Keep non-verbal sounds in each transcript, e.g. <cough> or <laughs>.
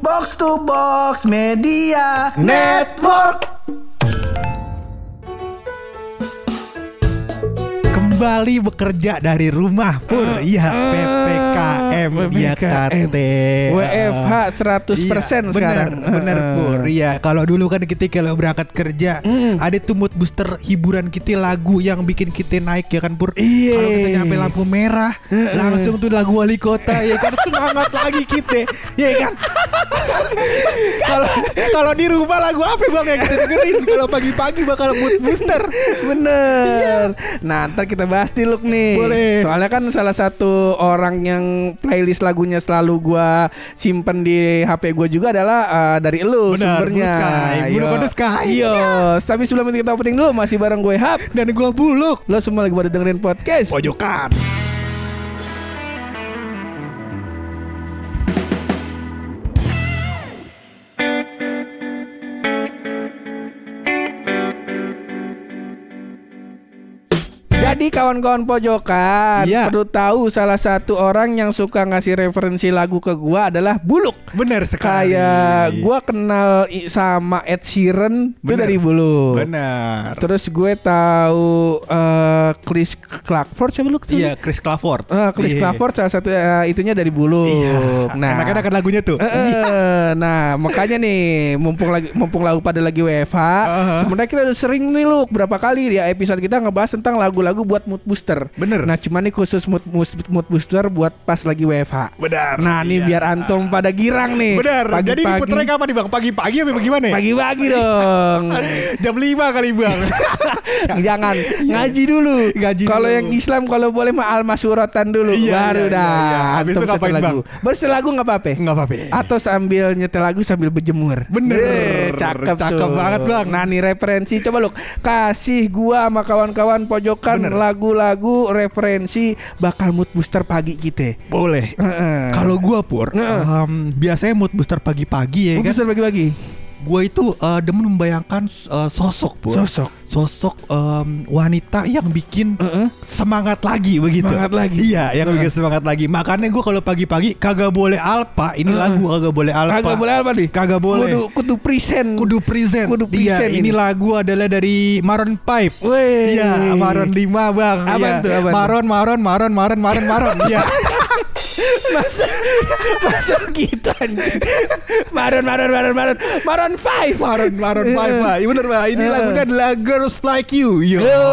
Box to Box Media Network. kembali bekerja dari rumah pur iya ppkm ya KT WFH 100% Iya, sekarang. bener bener Heeh. pur iya kalau dulu kan kita kalau berangkat kerja Mm. ada tuh mood booster hiburan kita lagu yang bikin kita naik ya kan pur Iya. kalau kita nyampe lampu merah langsung tuh lagu wali kota ya kan semangat lagi kita ya kan kalau kalau di rumah lagu apa bang yang kita dengerin kalau pagi-pagi bakal mood booster Bener. Nah, ntar kita bahas di look nih. Boleh. Soalnya kan salah satu orang yang playlist lagunya selalu gua simpen di HP gua juga adalah uh, dari elu Benar, sumbernya. Blue Yo. Code Sky. Yo, tapi sebelum kita opening dulu masih bareng gue Hap. dan gua buluk Lo semua lagi pada dengerin podcast. pojokan Jadi kawan-kawan pojokan Iya. perlu tahu salah satu orang yang suka ngasih referensi lagu ke gua adalah Buluk. bener sekali Kayak gua kenal sama Ed Sheeran itu Bener. dari Buluk. bener Terus gue tahu eh, Chris Clarkford siapa lu? Iya, Chris Clafford. Eh, Chris Iya. Clarkford salah satu eh, itunya dari Buluk. Iya. Nah, enak-enak kan lagunya tuh. Eh, nah makanya nih mumpung lagi mumpung lagu pada lagi WFH, Uh-huh. sebenarnya kita udah sering nih lu berapa kali ya episode kita ngebahas tentang lagu-lagu buat mood booster. Bener. Nah cuman nih khusus mood, mood, mood booster buat pas lagi WFH. Benar. Nah nih Iya. biar antum pada girang nih. Benar. Jadi Pagi-pagi- diputernya kapan nih Bang? Pagi-pagi apa bagaimana ya? Pagi-pagi dong. <laughs> Jam 5 kali Bang. <laughs> Jangan ngaji dulu. Ngaji Kalau yang Islam kalau boleh mah al-masyuratan dulu Iya, baru iya, dah. iya, iya. Habis Antum setel Bang? lagu. Baru setel lagu nggak apa-apa. Enggak apa-apa. Atau sambil nyetel lagu sambil berjemur. Bener. Eh, cakep, Cakep tuh. banget, Bang. Nah nih referensi coba lu kasih gua sama kawan-kawan pojokan Bener. Lagu-lagu referensi bakal mood booster pagi kita. Boleh. Heeh. Kalau gua pur, Heeh. em, biasanya mood booster pagi-pagi ya mood kan. booster pagi-pagi. Gua itu eh, demen membayangkan eh, sosok pur. Sosok. Sosok em, wanita yang bikin Heeh. semangat lagi begitu. Semangat lagi. Iya, yang bikin semangat lagi. Makanya gua kalau pagi-pagi kagak boleh alpa. Ini Heeh. lagu kagak boleh alpa. Kagak boleh apa nih? Kagak boleh. Kudu kudu present. Kudu present. Kudu Iya, present ini ini. lagu adalah dari Maroon 5. Weh. Iya, Maroon 5 bang. Iya. tuh, tuh? Maroon, Maroon, Maroon, Maroon, Maroon, Maroon. Iya. <laughs> masa masa gitu anjing. Maron Maron Maron Maron Maron Five. Maroon, Maroon 5 Eh. Pak. Iya bener Pak. Ini Eh. lagunya adalah Girls Like You. Yo. Yo.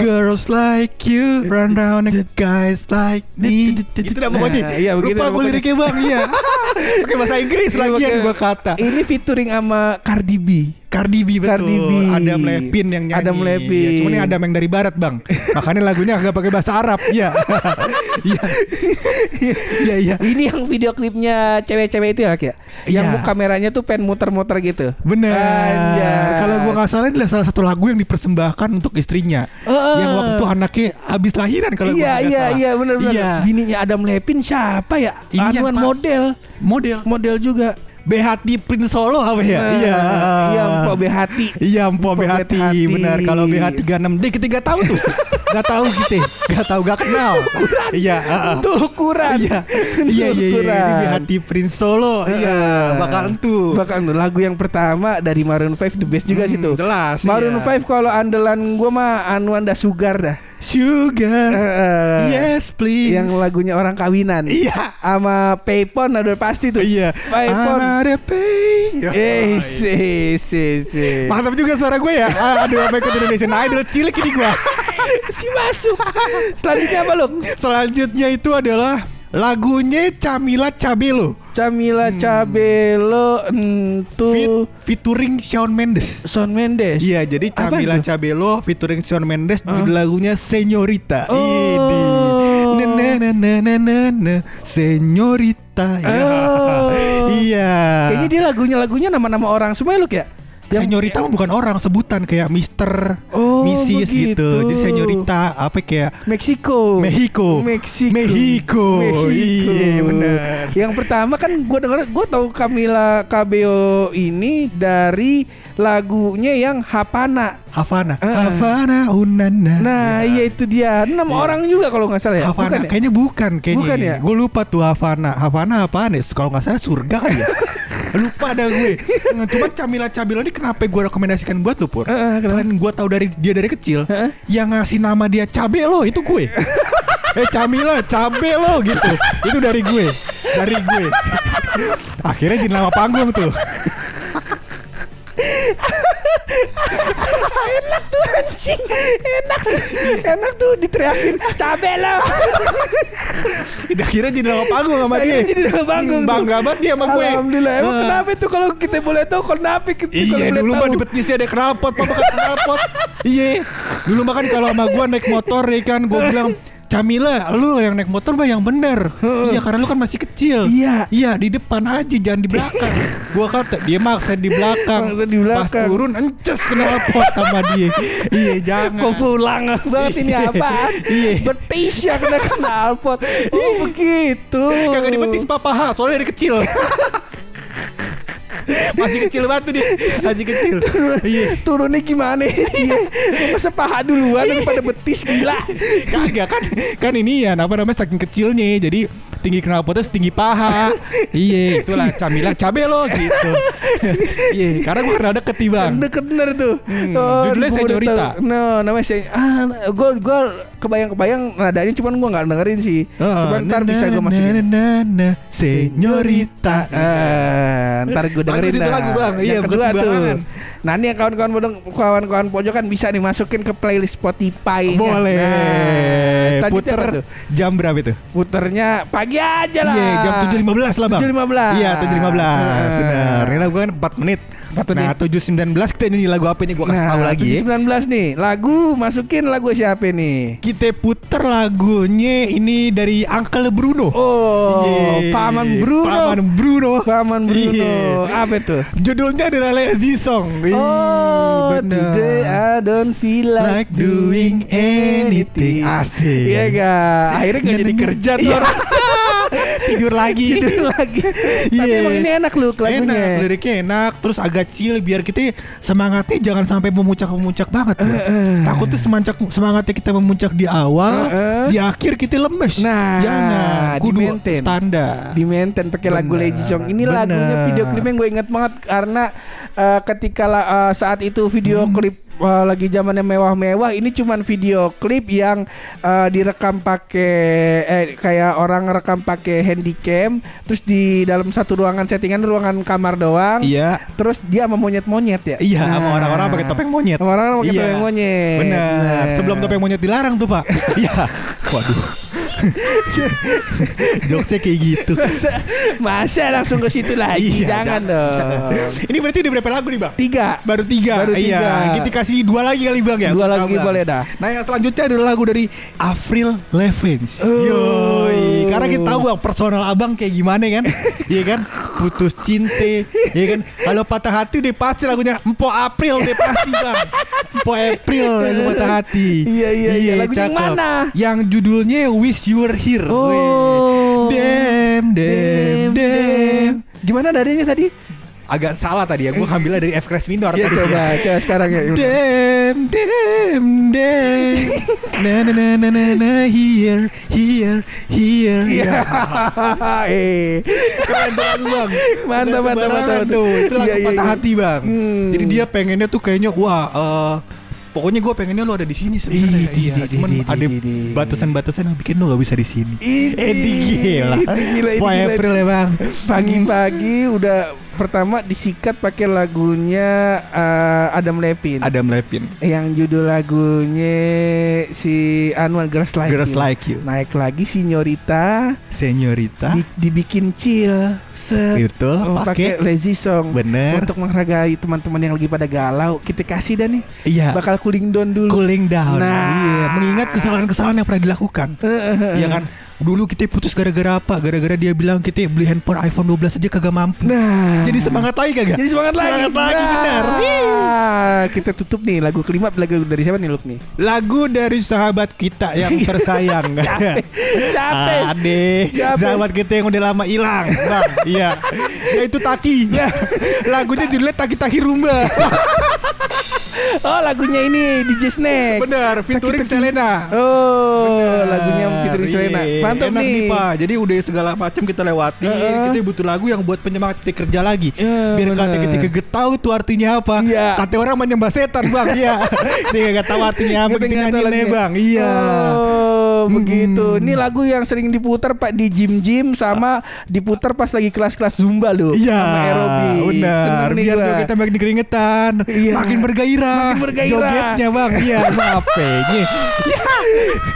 Girls like you run round and guys like me. Gitu dah pokoknya. Nah, iya, Lupa gue liriknya bang. Iya. <laughs> Pakai bahasa Inggris Ini lagi yang gue kata. Ini featuring sama Cardi B. Cardi B betul. Cardi B. Adam Levine yang nyanyi. Adam Levine. Ya, cuman ini Adam yang dari barat bang. Makanya lagunya agak pakai bahasa Arab. Iya. <laughs> Iya. Iya iya. Ini yang video klipnya cewek-cewek itu ya, Kak, ya? Yang Iya. mu- kameranya tuh pen muter-muter gitu. Bener. Anjay. Kalau gua nggak salah ini adalah salah satu lagu yang dipersembahkan untuk istrinya. Heeh. Yang waktu itu anaknya habis lahiran kalau gua Iya nggak iya iya benar benar. Iya. Bininya Adam Levine siapa ya? Ini yang Anuan Pak- model. Model Model juga. Behati Prince Solo apa ya? Nah, iya. Iya, Mpok Behati. Iya, Mpok Mpok Behati. Behati. Benar. Kalau Behati 36 D ketiga tahu tuh. Gak tahu gitu. Gak tahu gak kenal. Iya, heeh. Tuh ukuran. Iya, iya, iya, iya. Ini Behati Prince Solo. Iya, bakalan tuh. Bahkan lagu yang pertama dari Maroon 5 the best juga Hmm, sih tuh. jelas, Maroon iya. 5 kalau andalan gua mah Anuanda Sugar dah. Sugar. Eh, Yes, please. Yang lagunya orang kawinan. Iya. Sama Paypon udah pasti tuh. Iya. Paypon. Ada pay. Eh, si si si. Mantap juga suara gue ya. Ah, Aduh, apa ikut Indonesian Idol cilik ini gue. <laughs> si masuk. Selanjutnya apa lu? Selanjutnya itu adalah lagunya Camila Cabello. Camila Cabello entu Fit, featuring Shawn Mendes. Shawn Mendes. Iya, jadi Camila? Cabello featuring Shawn Mendes judul lagunya Señorita. Oh. Ini. Na na na na na na Señorita. Ya. Oh. Iya. Kayaknya dia lagunya lagunya nama-nama orang semua ya, Luk ya? Señorita mah bukan orang sebutan kayak Mister. Oh. Oh, Mrs begitu. gitu. Jadi senyorita apa kayak Meksiko. Mexico. Meksiko. Mexico. Iya, benar. Yang pertama kan gue denger, gue tahu Camila Cabello ini dari lagunya yang. Havana, Eh, eh. Havana, unana. Nah, iya itu dia. Enam orang juga kalau nggak salah ya. Havana, Bukan ya? kayaknya bukan kayaknya. Bukan ya? Gue lupa tuh Havana. Havana apaan ya? Kalau nggak salah surga kan ya. <laughs> lupa ada gue. Nah, Cuman Camila Cabello ini kenapa gue rekomendasikan buat lu pur? Selain gue tahu dari dia dari kecil, Heeh. yang ngasih nama dia Cabello itu gue. <laughs> eh Camila, Cabello gitu. itu dari gue, dari gue. <laughs> Akhirnya jadi nama panggung tuh. Enak tuh anjing. Enak. Enak tuh diteriakin cabe lo. Akhirnya jadi nama panggung sama dia. Jadi nama panggung. Bangga banget dia sama gue. Alhamdulillah. Emang Eh. kenapa itu kalau kita boleh tahu kenapa kita Iya boleh dulu mah di betisnya ada knalpot Papa kan knalpot Iya Dulu mah kan kalau sama gua naik motor ya kan Gua bilang Camila, lu yang naik motor mah yang bener Iya karena lu kan masih kecil Iya. Iya di depan aja jangan di belakang <laughs> Gua kata dia maksa di belakang Maksa di belakang. Pas turun ences knalpot sama dia Iya jangan Kok pulang banget ini apaan? Iya. Betis ya kena knalpot. Oh begitu. Kagak dibetis papa ha, soalnya dari kecil <laughs> Masih kecil banget tuh dia Masih kecil Iya Turunnya gimana? Iya. Masa paha duluan daripada betis gila. Kagak kan kan ini ya apa namanya saking kecilnya jadi tinggi knalpotnya setinggi paha. iya, itulah Camila Cabelo gitu. iya, karena gue kenal deket nih, Bang. Deket bener tuh. Hmm, Oh, judulnya tahu. No, namanya saya ah gue gue kebayang-kebayang nadanya cuman gue nggak dengerin sih. cuman ntar bisa gue masukin. Na, na, na, senyorita. Eh, ntar gue dengerin Bagus itu lagu, Bang. Iya, Yang bukan kedua tuh. Nah ini kawan-kawan bodong, kawan-kawan pojokan bisa dimasukin ke playlist Spotify. Boleh. Nah, Puter tuh? jam berapa itu? Puternya pagi aja lah. Iya, jam 7.15 lah, Bang. 7.15. Iya, 7.15. Heeh. Benar. Ini lagu kan 4 menit. 4 menit. Nah, 7.19 kita nyanyi lagu apa nih gua kasih tahu lagi ya. 19 nih. Lagu masukin lagu siapa nih? Kita puter lagunya ini dari Uncle Bruno. Oh, Iya. Paman Bruno. Paman Bruno. Paman Bruno. Iya. Apa tuh? Judulnya adalah Lazy Song. Oh, bener. today I don't feel like, Like doing anything. Asik. Iya gak? Akhirnya gak jadi kerja tuh Iya. <laughs> Tidur lagi. Tidur lagi. Tapi Iya. emang ini enak loh lagunya. Enak, liriknya enak, terus agak chill biar kita semangatnya jangan sampai memuncak-memuncak banget. bro. Takutnya semangat semangatnya kita memuncak di awal, Heeh. di akhir kita lemes. Nah, jangan. Kudu di-maintain. standar. di maintain pakai lagu Lazy Song. Ini bener. lagunya video klipnya gue inget banget karena eh, ketika eh, saat itu video Hmm. klip eh, lagi zamannya mewah-mewah ini cuman video klip yang eh, direkam pakai eh kayak orang rekam pakai handycam terus di dalam satu ruangan settingan ruangan kamar doang. Iya. Terus dia sama monyet-monyet ya. Iya, sama Nah. orang-orang pakai topeng monyet. Sama orang-orang pakai Iya. topeng monyet. Benar. Nah. Sebelum topeng monyet dilarang tuh, Pak. <laughs> Iya. Waduh. <laughs> Jokesnya kayak gitu. masa, masa langsung ke situ lagi? Iya, Jangan dong. Ini berarti udah berapa lagu nih, Bang? Tiga. Baru tiga. Baru tiga. Iya. Kita kasih dua lagi kali, Bang ya. Dua lagi boleh dah. Nah, yang selanjutnya adalah lagu dari Avril Lavigne. Oh. Yoi. Karena kita tahu Bang, personal Abang kayak gimana kan? <laughs> Iya kan? Putus cinta, iya kan? Kalau patah hati udah pasti lagunya Empo April udah pasti, Bang. <laughs> Empo April lagu patah hati. Iya, iya, iya. Lagunya yang cakep. mana? Yang judulnya Wish You Were Here. Oh. Dem, dem, dem. Gimana darinya tadi? Agak salah tadi ya, gue ngambilnya dari F crash minor Ya tadi coba, ya. coba sekarang ya. Dem, dem, dem. Na na na na na na here, here, here. Iya. <laughs> eh. Keren lagu bang. Mantap, mantap, mantap. tuh. Itu lagu Iya, iya, patah iya. hati bang. Hmm. Jadi dia pengennya tuh kayaknya wah. eh, Pokoknya gue pengennya lu ada di sini sebenarnya. Iya, cuman di, ada batasan-batasan yang bikin lu gak bisa di sini. Ini Eh, gila. Ini gila, ini Wah, gila. April ya bang. Pagi-pagi udah pertama disikat pakai lagunya eh, Adam Levine. Adam Levine. Yang judul lagunya si Anwar Girls Like Girls You. Like You. Naik lagi Sinyorita Senyorita. di- dibikin chill. Set. Betul, Oh, pakai lazy song. Bener. Untuk menghargai teman-teman yang lagi pada galau, kita kasih dah nih. Iya. Bakal cooling down dulu. cooling down. Nah. Iya, mengingat kesalahan-kesalahan yang pernah dilakukan. Iya kan? Dulu kita putus gara-gara apa? Gara-gara dia bilang kita beli handphone iPhone 12 aja kagak mampu. Nah. Jadi semangat lagi kagak? Jadi semangat lagi. Semangat lagi Nah, benar. Kita tutup nih lagu kelima lagu dari siapa nih Luk nih? Lagu dari sahabat kita yang <laughs> tersayang. Capek. Ade, Siapa? sahabat kita yang udah lama hilang, Bang. Iya. Yaitu Taki. Lagunya judulnya Taki Taki Rumba. <laughs> Oh lagunya ini DJ Snake. Benar, featuring Selena. Oh lagunya featuring Iya, Selena. Mantap enak nih. Pak. Jadi udah segala macam kita lewati. Heeh. Kita butuh lagu yang buat penyemangat kita kerja lagi. Iya, Biar kata kita kagak tahu tuh artinya apa. Iya. Kata orang menyembah setan, Bang. Iya. Dia kagak tahu artinya apa kita nyanyi? Bang. Iya. Oh, begitu. Ini lagu yang sering diputar Pak di gym-gym sama diputar pas lagi kelas-kelas Zumba loh. Iya, Sama aerobik. benar. Biar gua. kita makin keringetan, Iya. makin bergairah. Makin bergairah. Jogetnya bang, iya, maafnya. <laughs>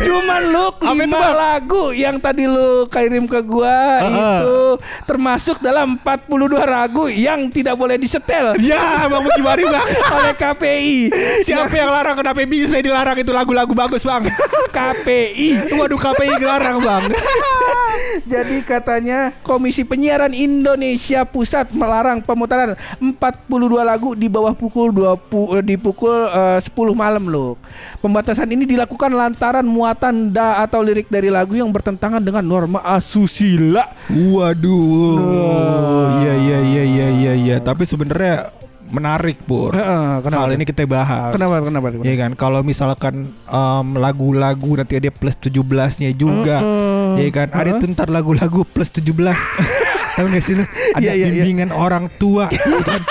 Cuman lu Apa lima lagu yang tadi lu kirim ke gua Heeh. itu termasuk dalam 42 lagu yang tidak boleh disetel Ya, bang gimana bang? <laughs> oleh KPI. Siapa yang larang? Kenapa bisa dilarang itu lagu-lagu bagus bang? KPI. Waduh KPI dilarang bang. <laughs> Jadi katanya Komisi Penyiaran Indonesia Pusat melarang pemutaran 42 lagu di bawah pukul 20 di pukul eh, 10 malam loh. Pembatasan ini dilakukan lantaran muatan da atau lirik dari lagu yang bertentangan dengan norma asusila. Waduh. Wah. Iya iya iya iya iya iya. Tapi sebenarnya menarik pur. Kenapa? Hal ini kita bahas. Kenapa kenapa? kenapa? Iya kan, kalau misalkan em, lagu-lagu nanti ada plus 17-nya juga, Mm-mm. ya kan, ada Heeh. tuh ntar lagu-lagu plus 17 <laughs> Tahu gak sih lu? Ada Iya, iya, iya. bimbingan orang tua ya <laughs> kan?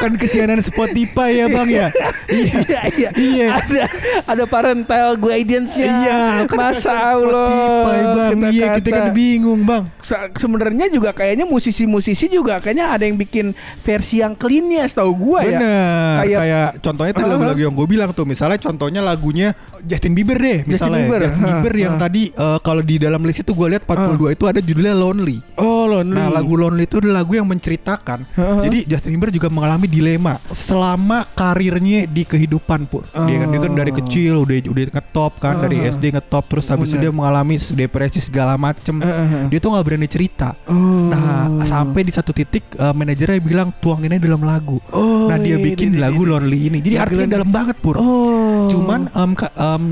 Kan kesianan Spotify ya bang ya? Iya Iya iya. Iya. Ada ada parental guidance-nya. Iya kan Masa Allah. Spotify bang. Iya kita kan bingung bang. Se- sebenarnya juga kayaknya musisi-musisi juga kayaknya ada yang bikin versi yang clean-nya setahu gua ya. Bener. Kayak- Kayak, contohnya tadi lagu-lagu yang gue bilang tuh. Misalnya contohnya lagunya Justin Bieber deh Misalnya Bieber, Justin Bieber, yang tadi eh, Kalau di dalam list itu gue lihat 42 itu ada judulnya Lonely. Oh, lonely. Nah lagu Lonely itu adalah lagu yang menceritakan. Jadi Justin Bieber juga mengalami dilema Selama karirnya di kehidupan pun Dia kan, dia kan dari Oh. kecil udah udah ngetop kan Dari Heeh. SD ngetop Terus habis itu Bener. dia mengalami depresi segala macem Heeh. Dia tuh gak berani cerita Oh. Nah sampai di satu titik eh, manajernya bilang tuangin aja dalam lagu Oh, Nah dia iya, bikin iya, lagu iya. Lonely ini Jadi Lagu artinya dalam banget pur Oh. Cuman em, ka- em,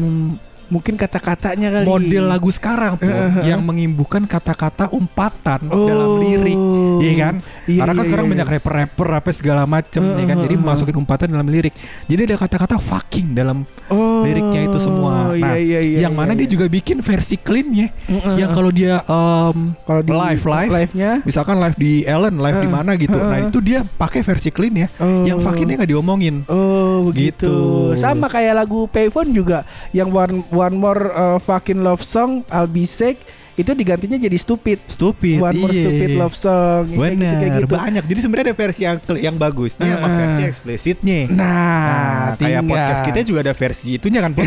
mungkin kata-katanya kali. model lagu sekarang pun Heeh. yang mengimbukan kata-kata umpatan Oh. dalam lirik, iya kan? Iya, Karena kan iya, sekarang iya, banyak iya. rapper-rapper apa segala macem, ya kan? Jadi masukin umpatan dalam lirik. Jadi ada kata-kata fucking dalam Oh. liriknya itu semua. Iya, Nah, iya, iya, yang mana iya, dia iya. juga bikin versi cleannya, Heeh. yang kalau dia em, kalau di live live, live-nya misalkan live di Ellen, live di Heeh. mana gitu. Nah Heeh. itu dia pakai versi clean ya, Oh. yang fuckingnya nggak diomongin. Oh begitu. Gitu. Sama kayak lagu Payphone juga yang one one more uh, fucking love song I'll be sick itu digantinya jadi stupid. Stupid, One more iya. stupid love song kayak gitu, Bener, kayak gitu. banyak. Jadi sebenarnya ada versi yang yang bagusnya sama Heeh. versi eksplisitnya. Nah, Nah, kayak tinggal. podcast kita juga ada versi itunya kan? <laughs>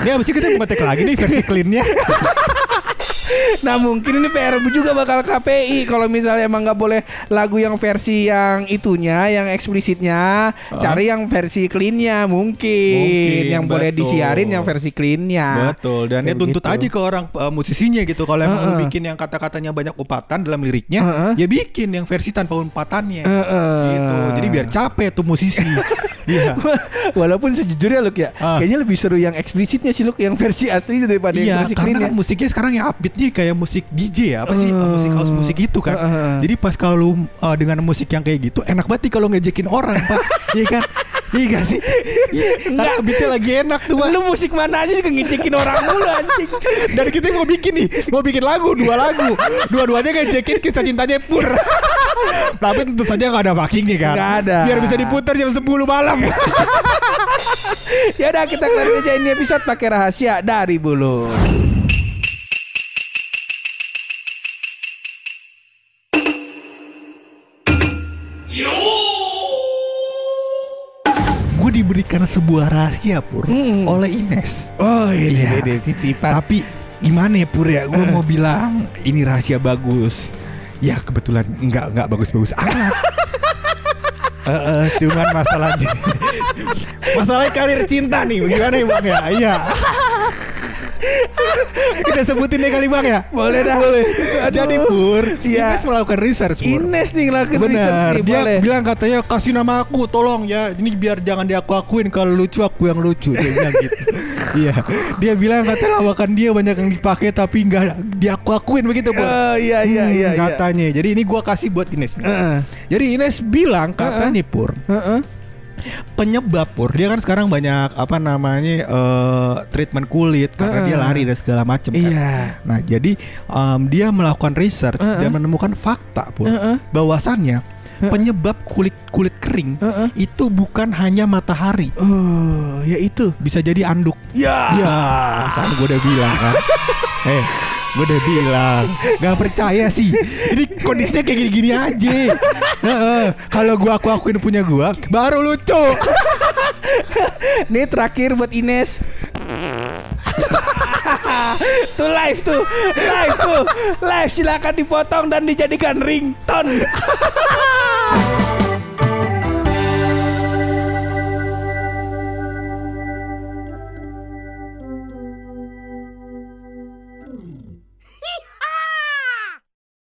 Ini abis ini kita mau ngetek lagi nih versi cleannya. <laughs> Nah mungkin ini PR juga bakal KPI kalau misalnya emang nggak boleh lagu yang versi yang itunya, yang eksplisitnya, cari yang versi cleannya mungkin, Mungkin, yang boleh betul. disiarin yang versi cleannya. Betul. Dan ya tuntut gitu. aja ke orang uh, musisinya gitu. Kalau emang lu Heeh. bikin yang kata-katanya banyak umpatan dalam liriknya, Heeh. ya bikin yang versi tanpa umpatannya. Heeh. Gitu. Jadi biar capek tuh musisi. <laughs> Iya. <laughs> Walaupun sejujurnya Luk ya, Ah. kayaknya lebih seru yang eksplisitnya sih Luk, yang versi asli daripada yang Iya, versi karena clean kan ya. musiknya sekarang yang upbeat nih kayak musik DJ ya, apa sih Uh, musik house musik itu kan. uh, uh. Jadi pas kalau lu, uh, dengan musik yang kayak gitu, enak banget kalau ngejekin orang, Pak. <laughs> Iya kan? Iya gak sih? Iya, karena beatnya lagi enak tuh. Lu musik mana aja juga ngecekin orang mulu anjing. Dan kita mau bikin nih, mau bikin lagu, dua lagu. Dua-duanya ngejekin kisah cintanya pur. Tapi tentu saja gak ada backingnya kan. Nggak ada. Biar bisa diputar jam 10 malam. <laughs> ya udah kita kelarin aja ini episode pakai rahasia dari bulu. Diberikan sebuah rahasia pur Hmm. oleh Ines. Oh ini Iya. ini titipan. Tapi gimana ya Pur ya? Gue mau bilang ini rahasia bagus. Ya kebetulan nggak nggak bagus-bagus amat. <laughs> Eh, eh, cuman masalahnya <laughs> masalah karir cinta nih gimana ya bang ya iya <laughs> Kita sebutin deh kali bang ya. Boleh dah. Boleh. Aduh. Jadi Pur, Iya. Ines melakukan research Pur. Ines nih ngelakuin Benar, research nih, dia boleh. bilang katanya kasih nama aku, tolong ya. Ini biar jangan diaku akuin kalau lucu aku yang lucu. Dia bilang gitu. <laughs> Iya, dia bilang katanya lawakan dia banyak yang dipakai tapi nggak diaku akuin begitu Pur. Oh iya iya Hmm, iya. iya. katanya. Jadi ini gua kasih buat Ines nih. Heeh. Jadi Ines bilang katanya Pur, Heeh. Penyebab Pur, dia kan sekarang banyak apa namanya eh, treatment kulit karena Heeh. dia lari dan segala macam kan. Iya. Nah, jadi em, dia melakukan research Heeh. dan menemukan fakta Pur, Heeh. bahwasannya penyebab kulit kulit kering Heeh. itu bukan hanya matahari, Oh, ya itu. bisa jadi anduk. Ya. Ya, kan gue udah bilang kan. <laughs> Eh, gue udah bilang, gak percaya sih. Ini kondisinya kayak gini-gini aja. Kalau gua aku akuin punya gua, baru lucu. Nih terakhir buat Ines. tuh live tuh, live tuh, live silakan dipotong dan dijadikan ringtone.